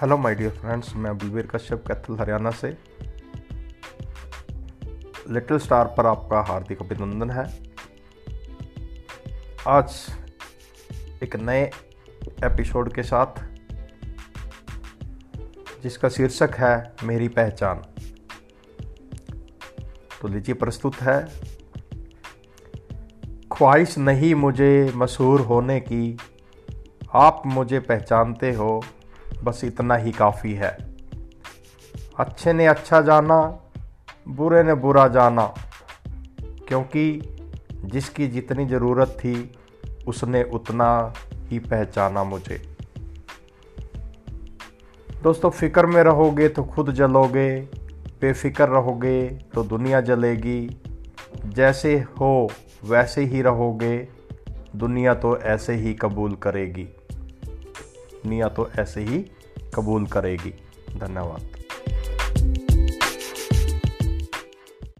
Hello my dear friends मैं बलबीर कश्यप कैथल, हरियाणा से। Little star पर आपका हार्दिक अभिनंदन है। आज एक नए एपिसोड के साथ, जिसका शीर्षक है मेरी पहचान। तो लीजिए प्रस्तुत है। ख्वाहिश नहीं मुझे मशहूर होने की, आप मुझे पहचानते हो। बस इतना ही काफ़ी है। अच्छे ने अच्छा जाना, बुरे ने बुरा जाना, क्योंकि जिसकी जितनी ज़रूरत थी, उसने उतना ही पहचाना मुझे। दोस्तों, फ़िक्र में रहोगे तो खुद जलोगे, बेफिक्र रहोगे तो दुनिया जलेगी। जैसे हो, वैसे ही रहोगे, दुनिया तो ऐसे ही कबूल करेगी। दुनिया तो ऐसे ही कबूल करेगी। धन्यवाद।